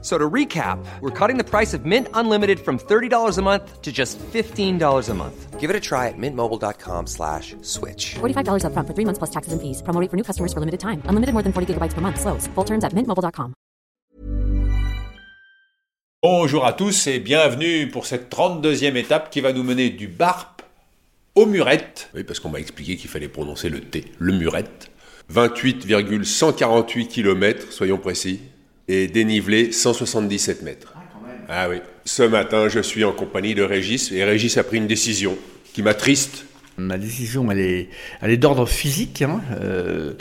So to recap, we're cutting the price of Mint Unlimited from $30 a month to just $15 a month. Give it a try at mintmobile.com slash switch. $45 upfront for three months plus taxes and fees. Promo rate for new customers for limited time. Unlimited more than 40 gigabytes per month. Slows. Full terms at mintmobile.com. Bonjour à tous et bienvenue pour cette 32e étape qui va nous mener du Barp aux Murettes. Oui, parce qu'on m'a expliqué qu'il fallait prononcer le T, le Murette. 28,148 km, soyons précis, et dénivelé 177 mètres. Ah oui. Ce matin, je suis en compagnie de Régis et Régis a pris une décision qui m'attriste. Ma décision, elle est, elle est d'ordre physique, hein, euh,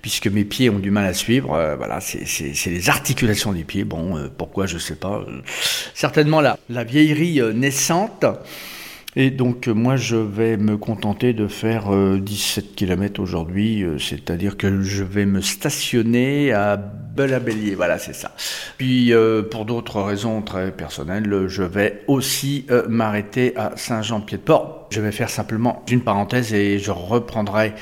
puisque mes pieds ont du mal à suivre. euh, voilà, c'est- les articulations des pieds. Bon, euh, pourquoi, je sais pas. Certainement la, la vieillerie euh, naissante. Et donc, euh, moi, je vais me contenter de faire euh, 17 km aujourd'hui, euh, c'est-à-dire que je vais me stationner à Belabellier, voilà, c'est ça. Puis, euh, pour d'autres raisons très personnelles, euh, je vais aussi euh, m'arrêter à Saint-Jean-Pied-de-Port. Je vais faire simplement une parenthèse et je reprendrai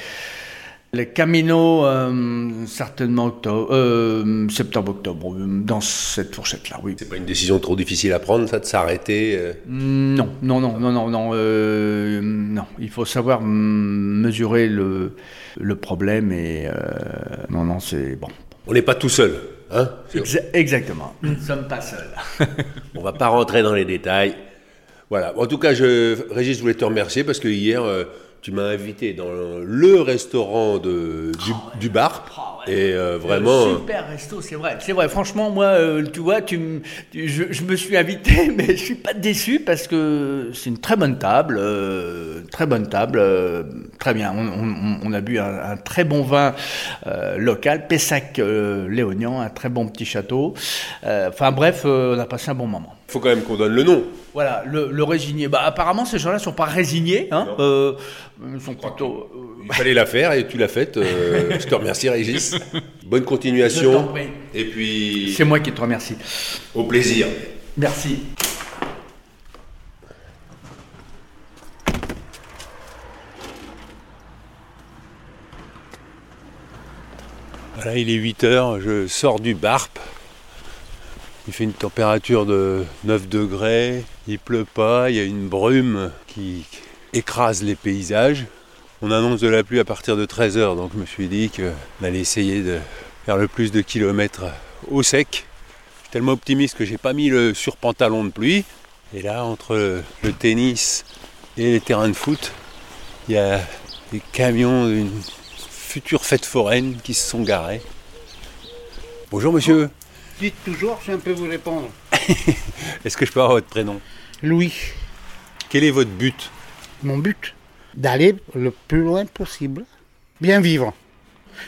les Camino, euh, certainement octobre, euh, septembre-octobre, euh, dans cette fourchette-là, oui. C'est pas une décision trop difficile à prendre, ça, de s'arrêter. euh. Non, non, non, non, non, non, euh, non. Il faut savoir mm, mesurer le, le problème et euh, non, non, c'est bon. On n'est pas tout seul, hein Exa- exactement. Nous ne sommes pas seuls. On va pas rentrer dans les détails. Voilà. En tout cas, je, Régis, je voulais te remercier parce que hier, euh, tu m'as invité dans le restaurant de, du, du bar. Et euh, vraiment. euh, Super resto, c'est vrai. C'est vrai. Franchement, moi, euh, tu vois, tu, tu- je, je me suis invité, mais je suis pas déçu parce que c'est une très bonne table, euh, très bonne table, euh, très bien. On, on- on a bu un, un très bon vin euh, local, Pessac Léognan, un très bon petit château. Euh, Enfin bref, euh, on a passé un bon moment. Faut quand même qu'on donne le nom. Voilà, le, le résigné. Bah, apparemment, ces gens-là sont pas résignés. Hein, euh, ils sont plutôt. euh, Il fallait la faire et tu l'as faite. euh, je te remercie, Régis. Bonne continuation. prie. Et puis, c'est moi qui te remercie. au plaisir. Merci. Voilà, il est 8 heures, je sors du Barp. Il fait une température de 9 degrés, il pleut pas, il y a une brume qui écrase les paysages. On annonce de la pluie à partir de 13 heures, donc je me suis dit qu'on allait essayer de faire le plus de kilomètres au sec. Je suis tellement optimiste que j'ai pas mis le surpantalon de pluie. Et là, entre le tennis et les terrains de foot, il y a des camions d'une future fête foraine qui se sont garés. Bonjour monsieur, Dites toujours, je peux vous répondre. est-ce que je peux avoir votre prénom? Louis, Quel est votre but? Mon but, d'aller le plus loin possible. Bien vivre.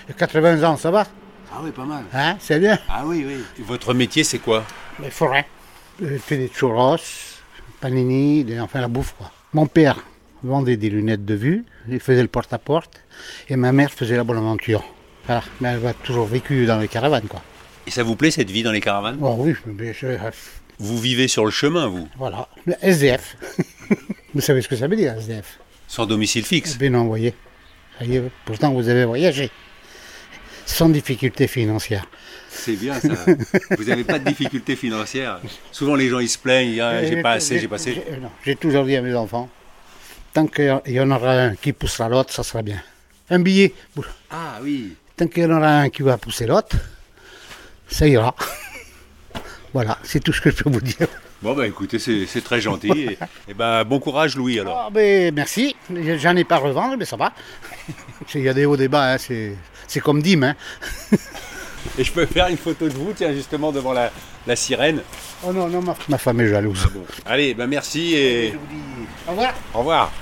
Et 80 ans, ça va? Ah oui, pas mal. Hein C'est bien. Ah oui, oui. Votre métier c'est quoi? Les forêts. Je fais des churros, panini, des- enfin la bouffe, quoi. Mon père vendait des lunettes de vue, il faisait le porte-à-porte, et ma mère faisait la bonne aventure. Voilà. Mais elle a toujours vécu dans les caravanes, quoi. Et ça vous plaît cette vie dans les caravanes? Oh oui, mais je- Vous vivez sur le chemin, vous? Voilà. Le SDF. vous savez ce que ça veut dire, SDF Sans domicile fixe Ben non, vous voyez. Pourtant, vous avez voyagé. Sans difficulté financière. C'est bien ça. vous n'avez pas de difficultés financières. Souvent les gens ils se plaignent, Ah, j'ai pas assez, j'ai pas assez. J'ai toujours dit à mes enfants, tant qu'il y en aura un qui poussera l'autre, ça sera bien. Un billet, Ah oui. tant qu'il y en aura un qui va pousser l'autre, ça ira. voilà, c'est tout ce que je peux vous dire. Bon bah écoutez, c'est très gentil. Et, et ben bon courage Louis alors. Ah, ben, merci, j'en ai pas à revendre, mais ça va. Il y a des hauts débats, hein, c'est c'est comme Dim. Hein. Et je peux faire une photo de vous, tiens, justement devant la, la sirène. Oh non, non, ma, ma femme est jalouse. Bon. Allez, ben merci et Je vous dis au revoir. au revoir.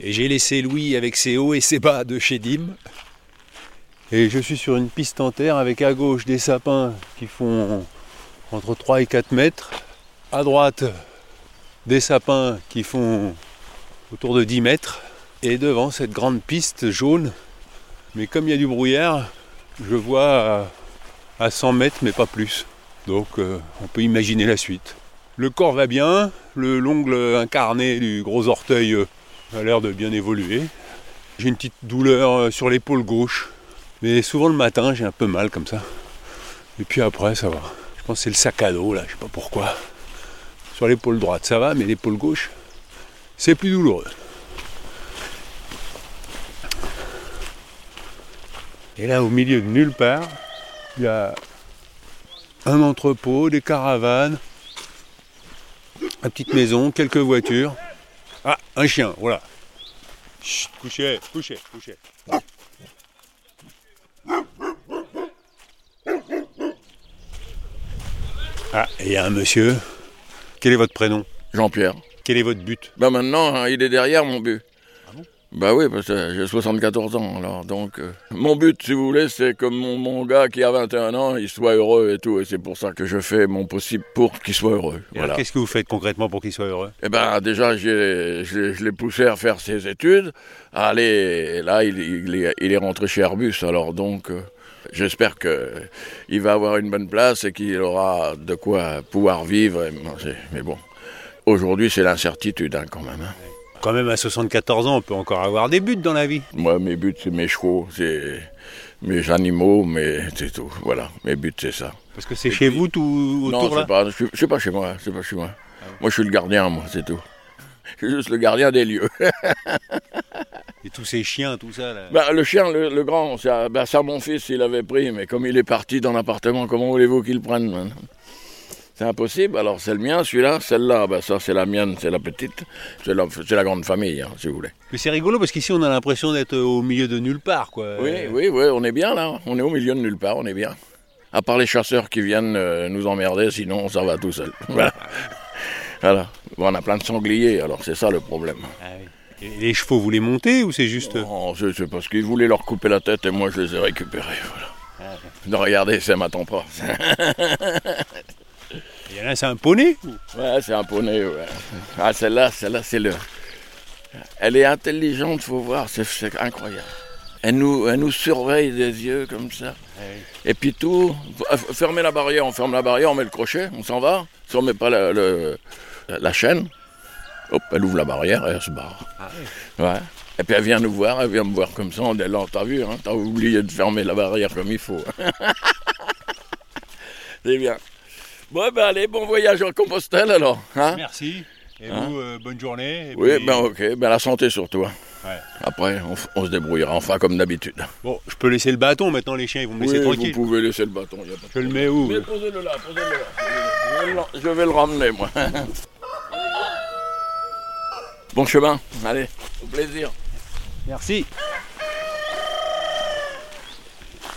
Et j'ai laissé Louis avec ses hauts et ses bas de chez Dim. Et je suis sur une piste en terre avec à gauche des sapins qui font entre 3 et 4 mètres. À droite, des sapins qui font autour de 10 mètres. Et devant cette grande piste jaune. Mais comme il y a du brouillard, je vois à, à 100 mètres, mais pas plus. Donc euh, on peut imaginer la suite. Le corps va bien, le l'ongle incarné du gros orteil a l'air de bien évoluer. J'ai une petite douleur euh, sur l'épaule gauche, mais souvent le matin j'ai un peu mal comme ça. Et puis après ça va. Je pense que c'est le sac à dos là, je sais pas pourquoi. Sur l'épaule droite ça va, mais l'épaule gauche, c'est plus douloureux. Et là au milieu de nulle part, il y a un entrepôt, des caravanes, une petite maison, quelques voitures. Ah, un chien, voilà. Chut, couchez, couchez, couchez. Ah, et il y a un monsieur. Quel est votre prénom? Jean-Pierre. Quel est votre but? Bah maintenant, hein, il est derrière mon but. Bah oui, parce que j'ai 74 ans, alors donc... euh, mon but, si vous voulez, c'est que mon, mon gars qui a 21 ans, il soit heureux et tout, et c'est pour ça que je fais mon possible pour qu'il soit heureux. Et Voilà. Qu'est-ce que vous faites concrètement pour qu'il soit heureux? Eh ben déjà, je l'ai- poussé à faire ses études. Allez, et là, il, il est, il est rentré chez Airbus, alors donc... euh, J'espère qu'il va avoir une bonne place et qu'il aura de quoi pouvoir vivre. et manger. Mais bon, aujourd'hui, c'est l'incertitude hein, quand même. hein. Quand même à 74 ans, on peut encore avoir des buts dans la vie. Moi, mes buts, c'est mes chevaux, c'est mes animaux, mais c'est tout. Voilà, mes buts, c'est ça. Parce que c'est chez vous tout non, autour c'est là pas, je suis- c'est pas chez moi, c'est pas chez moi. Moi, je suis le gardien, moi, c'est tout. Je suis juste le gardien des lieux. Et tous ces chiens, tout ça là. Bah, le chien, le, le grand, ça, bah, ça, mon fils, il avait pris, mais comme il est parti dans l'appartement, comment voulez-vous qu'il prenne maintenant C'est impossible. Alors, c'est le mien, celui-là, celle-là, bah, ça, c'est la mienne, c'est la petite. C'est la, grande famille, hein, si vous voulez. Mais c'est rigolo parce qu'ici on a l'impression d'être au milieu de nulle part quoi. Oui, Euh, oui, oui, on est bien là. On est au milieu de nulle part, on est bien. À part les chasseurs qui viennent euh, nous emmerder, sinon ça va tout seul. Voilà. Voilà. Bon, on a plein de sangliers, alors c'est ça le problème. ah oui. Et les chevaux, vous les montez ou c'est juste. Non, c'est parce qu'ils voulaient leur couper la tête et moi je les ai récupérés. Voilà. Non, regardez, ça m'attend pas. Et là, c'est un poney Ouais, c'est un poney, ouais. Ah, celle-là, celle-là, c'est le. Elle est intelligente, faut voir, c'est- incroyable. Elle nous, elle nous surveille des yeux comme ça. Et puis tout, f- fermez la barrière, on ferme la barrière, on met le crochet, on s'en va. Si on met pas la, le- la chaîne, hop, elle ouvre la barrière et elle se barre. Ouais. Et puis elle vient nous voir, elle vient me voir comme ça, on dit, là, t'as vu, hein, t'as oublié de fermer la barrière comme il faut. c'est bien. Bon, ben allez, bon voyage en Compostelle alors. Hein Merci. Et Hein vous, euh, bonne journée. et oui, puis- ben ok, ben la santé surtout. hein. Ouais. Après, on, se débrouillera, enfin comme d'habitude. Bon, je peux laisser le bâton maintenant, les chiens ils vont me laisser Oui, tranquille. vous pouvez laisser le bâton. y a pas de Je le mets où Mais posez-le là, posez-le là. Je vais le- Je vais le ramener, moi. bon chemin, allez, au plaisir. Merci.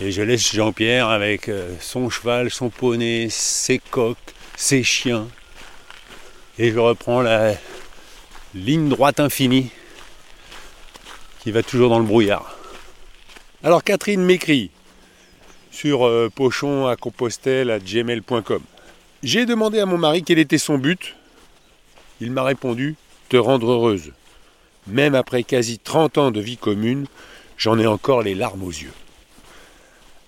Et je laisse Jean-Pierre avec euh, son cheval, son poney, ses coqs, ses chiens. Et je reprends la ligne droite infinie qui va toujours dans le brouillard. Alors Catherine m'écrit sur euh, pochon à compostelle à gmail.com. J'ai demandé à mon mari quel était son but. Il m'a répondu rendre heureuse. Même après quasi 30 ans de vie commune, j'en ai encore les larmes aux yeux.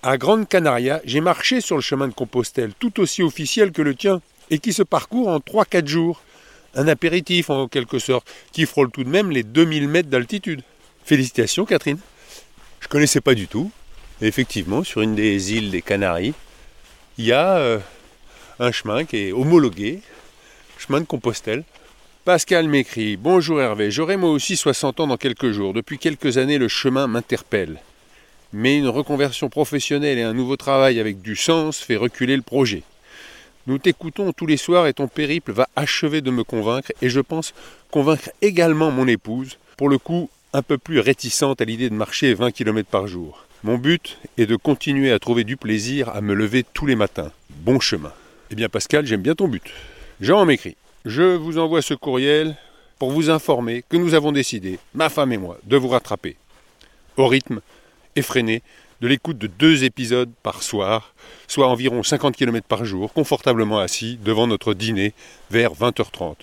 À Grande Canaria, j'ai marché sur le chemin de Compostelle, tout aussi officiel que le tien, et qui se parcourt en 3-4 jours. Un apéritif en quelque sorte, qui frôle tout de même les 2000 mètres d'altitude. Félicitations Catherine. Je connaissais pas du tout. Effectivement, sur une des îles des Canaries, il y a euh, un chemin qui est homologué, chemin de Compostelle. Pascal m'écrit Bonjour Hervé, j'aurai moi aussi 60 ans dans quelques jours. Depuis quelques années, le chemin m'interpelle. Mais une reconversion professionnelle et un nouveau travail avec du sens fait reculer le projet. Nous t'écoutons tous les soirs et ton périple va achever de me convaincre et je pense convaincre également mon épouse, pour le coup un peu plus réticente à l'idée de marcher 20 km par jour. Mon but est de continuer à trouver du plaisir à me lever tous les matins. Bon chemin. Eh bien Pascal, j'aime bien ton but. Jean m'écrit Je vous envoie ce courriel pour vous informer que nous avons décidé, ma femme et moi, de vous rattraper. Au rythme effréné de l'écoute de deux épisodes par soir, soit environ 50 km par jour, confortablement assis devant notre dîner vers 20h30.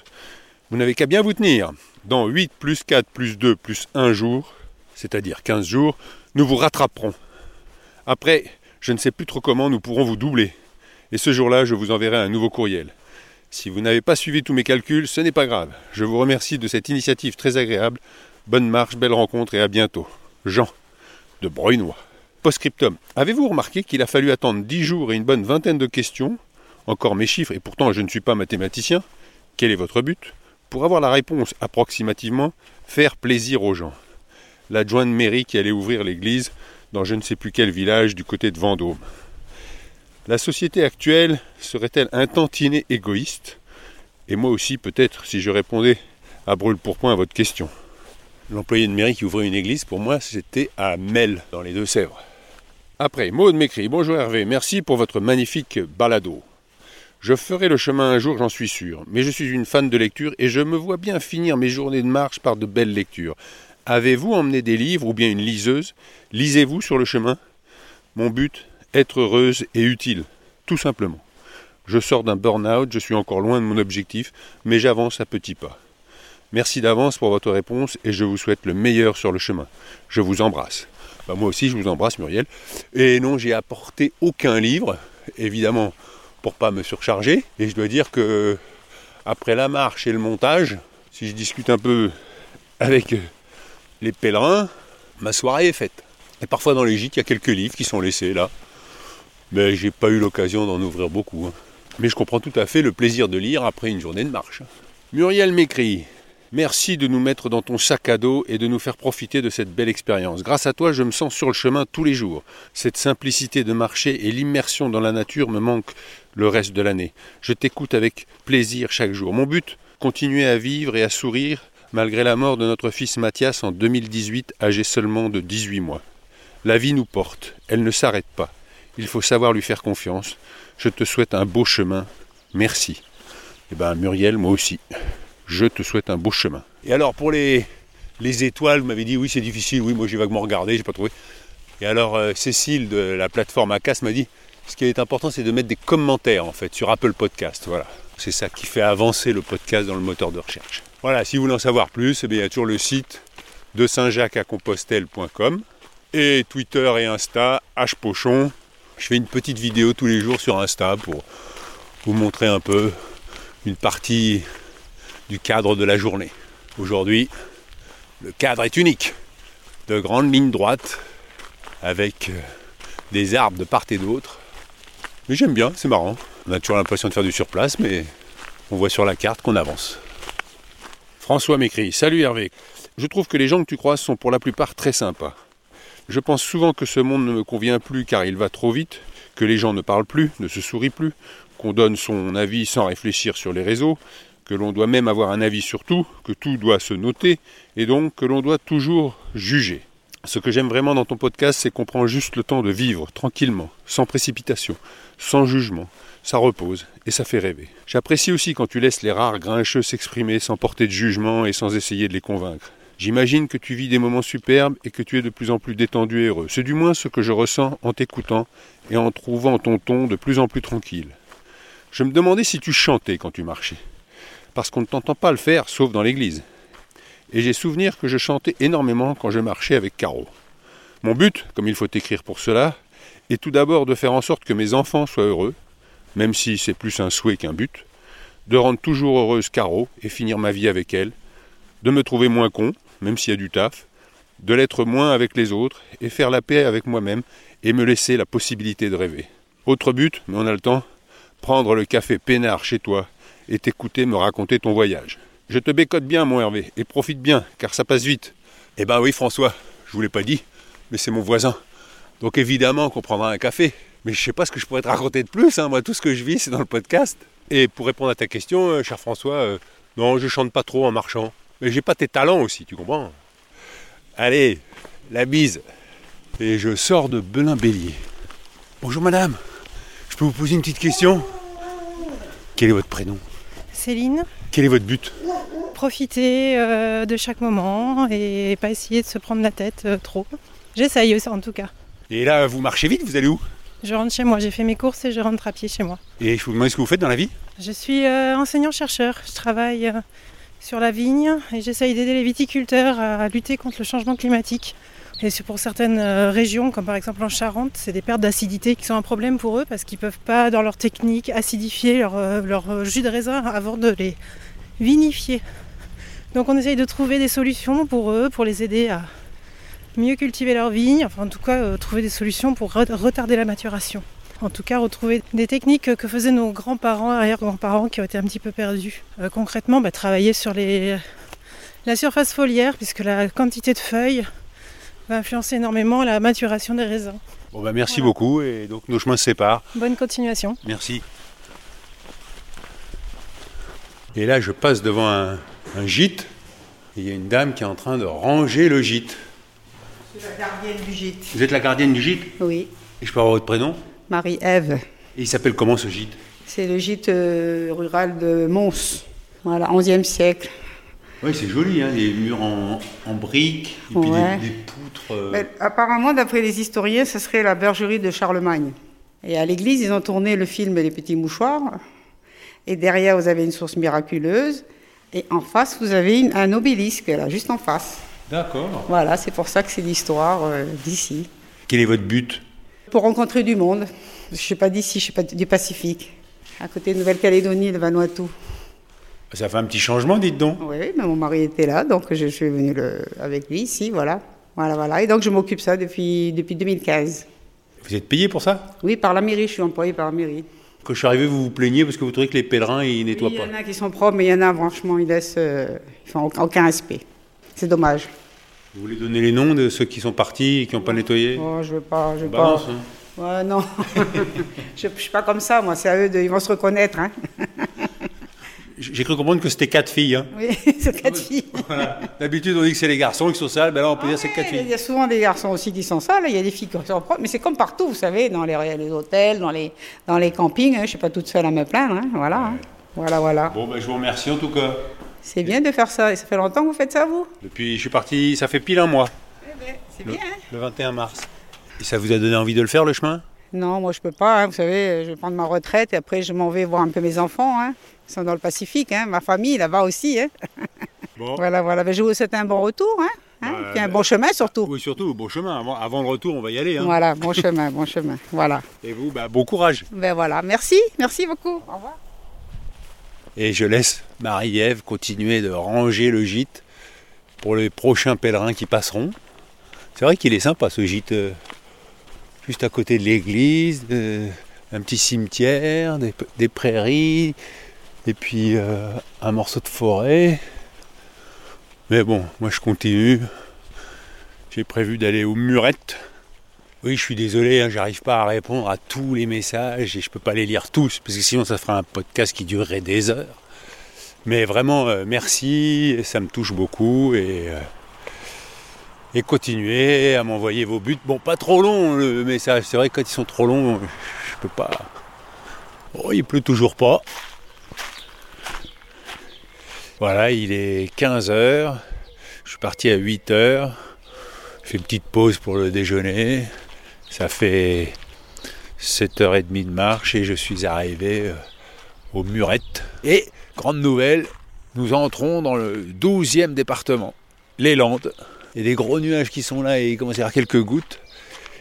Vous n'avez qu'à bien vous tenir. Dans 8 plus 4 plus 2 plus 1 jour, c'est-à-dire 15 jours, nous vous rattraperons. Après Je ne sais plus trop comment nous pourrons vous doubler. Et ce jour-là, je vous enverrai un nouveau courriel. Si vous n'avez pas suivi tous mes calculs, ce n'est pas grave. Je vous remercie de cette initiative très agréable. Bonne marche, belle rencontre et à bientôt. Jean, de Brunois. Postscriptum. Avez-vous remarqué qu'il a fallu attendre 10 jours et une bonne vingtaine de questions? Encore mes chiffres, et pourtant je ne suis pas mathématicien. Quel est votre but? Pour avoir la réponse approximativement, faire plaisir aux gens. L'adjoint de mairie qui allait ouvrir l'église dans je ne sais plus quel village du côté de Vendôme. La société actuelle serait-elle un tantinet égoïste? Et moi aussi peut-être si je répondais à brûle pourpoint à votre question. L'employé de mairie qui ouvrait une église, pour moi, c'était à Mel, dans les Deux-Sèvres. Après, Maud m'écrit Bonjour Hervé, merci pour votre magnifique balado. Je ferai le chemin un jour, j'en suis sûr, mais je suis une fan de lecture et je me vois bien finir mes journées de marche par de belles lectures. Avez-vous emmené des livres ou bien une liseuse? Lisez-vous sur le chemin? Mon but, être heureuse et utile, tout simplement. Je sors d'un burn-out, je suis encore loin de mon objectif, mais j'avance à petits pas. Merci d'avance pour votre réponse et je vous souhaite le meilleur sur le chemin. Je vous embrasse. Bah, moi aussi, je vous embrasse, Muriel. Et non, j'ai apporté aucun livre, évidemment, pour pas me surcharger. Et je dois dire que après la marche et le montage, si je discute un peu avec les pèlerins, ma soirée est faite. Et parfois dans les gîtes, il y a quelques livres qui sont laissés là. Mais j'ai pas eu l'occasion d'en ouvrir beaucoup. hein. Mais je comprends tout à fait le plaisir de lire après une journée de marche. Muriel m'écrit Merci de nous mettre dans ton sac à dos et de nous faire profiter de cette belle expérience. Grâce à toi, je me sens sur le chemin tous les jours. Cette simplicité de marcher et l'immersion dans la nature me manquent le reste de l'année. Je t'écoute avec plaisir chaque jour. Mon but Continuer à vivre et à sourire malgré la mort de notre fils Mathias en 2018, âgé seulement de 18 mois. La vie nous porte, elle ne s'arrête pas. Il faut savoir lui faire confiance. Je te souhaite un beau chemin. Merci. Eh bien, Muriel, moi aussi. Je te souhaite un beau chemin. Et alors, pour les, les étoiles, vous m'avez dit, oui, c'est difficile. Oui, moi, j'ai vaguement regardé, j'ai pas trouvé. Et alors, euh, Cécile de la plateforme ACAS m'a dit, ce qui est important, c'est de mettre des commentaires, en fait, sur Apple Podcast. Voilà. C'est ça qui fait avancer le podcast dans le moteur de recherche. Voilà, si vous voulez en savoir plus, eh bien, il y a toujours le site de saint-jacques-à-compostelle.com et Twitter et Insta, hpochon. Je fais une petite vidéo tous les jours sur Insta pour vous montrer un peu une partie du cadre de la journée. Aujourd'hui, le cadre est unique. De grandes lignes droites avec euh, des arbres de part et d'autre. Mais j'aime bien, c'est marrant. On a toujours l'impression de faire du surplace, mais on voit sur la carte qu'on avance. François m'écrit Salut Hervé, je trouve que les gens que tu croises sont pour la plupart très sympas. Je pense souvent que ce monde ne me convient plus car il va trop vite, que les gens ne parlent plus, ne se sourient plus, qu'on donne son avis sans réfléchir sur les réseaux, que l'on doit même avoir un avis sur tout, que tout doit se noter, et donc que l'on doit toujours juger. Ce que j'aime vraiment dans ton podcast, c'est qu'on prend juste le temps de vivre tranquillement, sans précipitation, sans jugement. Ça repose et ça fait rêver. J'apprécie aussi quand tu laisses les rares grincheux s'exprimer sans porter de jugement et sans essayer de les convaincre. J'imagine que tu vis des moments superbes et que tu es de plus en plus détendu et heureux. C'est du moins ce que je ressens en t'écoutant et en trouvant ton ton de plus en plus tranquille. Je me demandais si tu chantais quand tu marchais. Parce qu'on ne t'entend pas le faire, sauf dans l'église. Et j'ai souvenir que je chantais énormément quand je marchais avec Caro. Mon but, comme il faut écrire pour cela, est tout d'abord de faire en sorte que mes enfants soient heureux, même si c'est plus un souhait qu'un but, de rendre toujours heureuse Caro et finir ma vie avec elle, de me trouver moins con, même s'il y a du taf, de l'être moins avec les autres et faire la paix avec moi-même et me laisser la possibilité de rêver. Autre but, mais on a le temps, prendre le café peinard chez toi et t'écouter me raconter ton voyage. Je te bécote bien, mon Hervé, et profite bien, car ça passe vite. Eh ben oui, François, je vous l'ai pas dit, mais c'est mon voisin. Donc évidemment qu'on prendra un café. Mais je sais pas ce que je pourrais te raconter de plus. hein. Moi, tout ce que je vis, c'est dans le podcast. Et pour répondre à ta question, euh, cher François, euh, non, je chante pas trop en marchant. Mais j'ai pas tes talents aussi, tu comprends? Allez, la bise. Et je sors de Belin-Bélier. Bonjour madame, je peux vous poser une petite question? Quel est votre prénom? Céline, Quel est votre but? Profiter euh, de chaque moment et pas essayer de se prendre la tête euh, trop. J'essaye ça en tout cas. Et là, vous marchez vite, vous allez où? Je rentre chez moi, j'ai fait mes courses et je rentre à pied chez moi. Et je vous demande ce que vous faites dans la vie? Je suis euh, enseignant-chercheur, je travaille sur la vigne et j'essaye d'aider les viticulteurs à lutter contre le changement climatique Et c'est pour certaines euh, régions, comme par exemple en Charente, c'est des pertes d'acidité qui sont un problème pour eux parce qu'ils ne peuvent pas, dans leur technique, acidifier leur, euh, leur jus de raisin avant de les vinifier. Donc on essaye de trouver des solutions pour eux, pour les aider à mieux cultiver leur vigne, enfin en tout cas euh, trouver des solutions pour re- retarder la maturation. En tout cas, retrouver des techniques que faisaient nos grands-parents, arrière-grands-parents qui ont été un petit peu perdus. Euh, concrètement, bah, travailler sur les, la surface foliaire, puisque la quantité de feuilles va influencer énormément la maturation des raisins. Bon bah merci Voilà. beaucoup et donc nos chemins se séparent. Bonne continuation. Merci. Et là, je passe devant un, un gîte. Il y a une dame qui est en train de ranger le gîte. C'est la gardienne du gîte. Vous êtes la gardienne du gîte? Oui, Et je peux avoir votre prénom? Marie-Ève. Et il s'appelle comment ce gîte? C'est le gîte euh, rural de Mons. Voilà, 11e siècle. Oui, c'est joli, hein, des murs en, en briques, et puis Ouais. des, des poutres. euh, Mais apparemment, d'après les historiens, ce serait la bergerie de Charlemagne. Et à l'église, ils ont tourné le film Les Petits Mouchoirs. Et derrière, vous avez une source miraculeuse. Et en face, vous avez une- un obélisque, là, juste en face. D'accord. Voilà, c'est pour ça que c'est l'histoire euh, d'ici. Quel est votre but? Pour rencontrer du monde. Je ne suis pas d'ici, je suis pas du Pacifique. À côté de Nouvelle-Calédonie, le Vanuatu. Ça fait un petit changement, dites donc. Oui, mais mon mari était là, donc je suis venue le- avec lui ici, voilà. Voilà, voilà. Et donc je m'occupe ça depuis, depuis 2015. Vous êtes payé pour ça? Oui, par la mairie, je suis employée par la mairie. Quand je suis arrivé, vous vous plaignez parce que vous trouvez que les pèlerins, ils nettoient Oui, il y pas. en a qui sont propres, mais il y en a, franchement, ils laissent. euh, ils font aucun- aucun respect. C'est dommage. Vous voulez donner les noms de ceux qui sont partis et qui n'ont pas nettoyé Oh, je veux pas. Je veux Balance, pas. hein. Ouais, non. je ne suis pas comme ça, moi. C'est à eux de. Ils vont se reconnaître, hein. J'ai cru comprendre que c'était quatre filles. hein. Oui, c'est quatre filles. Voilà. D'habitude, on dit que c'est les garçons qui sont sales, ben là, on peut dire que c'est quatre Il filles. y a souvent des garçons aussi qui sont sales, il y a des filles qui sont propres, mais c'est comme partout, vous savez, dans les, les hôtels, dans les, dans les campings, hein, je ne suis pas toute seule à me plaindre, hein, voilà. Voilà, voilà. Bon, ben, je vous remercie en tout cas. C'est bien de faire ça, et ça fait longtemps que vous faites ça, vous? Depuis, je suis parti, ça fait pile un mois, C'est le, bien, hein le 21 mars. Et ça vous a donné envie de le faire, le chemin? Non, moi je peux pas, hein, vous savez, je vais prendre ma retraite et après je m'en vais voir un peu mes enfants, hein. Ils sont dans le Pacifique, ma famille là-bas aussi. Bon. Voilà, voilà, Ben, je vous souhaite un bon retour, hein, Bah, puis un bah, bon chemin surtout. Oui, surtout, bon chemin. Avant, avant le retour, on va y aller. hein. Voilà, bon chemin, bon chemin, voilà. Et vous, bah, bon courage. Ben voilà, merci, merci beaucoup, au revoir. Et je laisse Marie-Ève continuer de ranger le gîte pour les prochains pèlerins qui passeront. C'est vrai qu'il est sympa ce gîte, euh, juste à côté de l'église, euh, un petit cimetière, des, prairies, et puis euh, un morceau de forêt. Mais bon, moi je continue. J'ai prévu d'aller aux murettes. Oui, je suis désolé, hein, j'arrive pas à répondre à tous les messages et je peux pas les lire tous, parce que sinon ça fera un podcast qui durerait des heures. Mais vraiment, euh, merci, ça me touche beaucoup et, euh, et continuez à m'envoyer vos buts. Bon, pas trop long le message, c'est vrai que quand ils sont trop longs, je peux pas. Oh, il pleut toujours pas. Voilà, il est 15h, je suis parti à 8h, je fais une petite pause pour le déjeuner. Ça fait 7h30 de marche et je suis arrivé euh, aux Murettes. Et, grande nouvelle, nous entrons dans le 12e département, les Landes. Il y a des gros nuages qui sont là et il commence à y avoir quelques gouttes.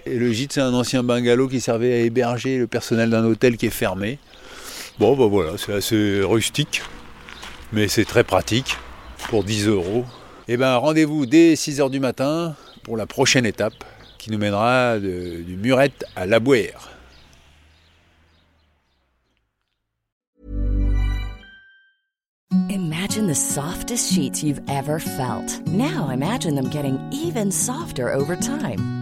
Et le gîte, c'est un ancien bungalow qui servait à héberger le personnel d'un hôtel qui est fermé. Bon, bah voilà, c'est assez rustique, mais c'est très pratique pour 10 euros. Et ben rendez-vous dès 6h du matin pour la prochaine étape qui nous mènera de- du Murette à La Bouère. Imagine the softest sheets you've ever felt. Now imagine them getting even softer over time.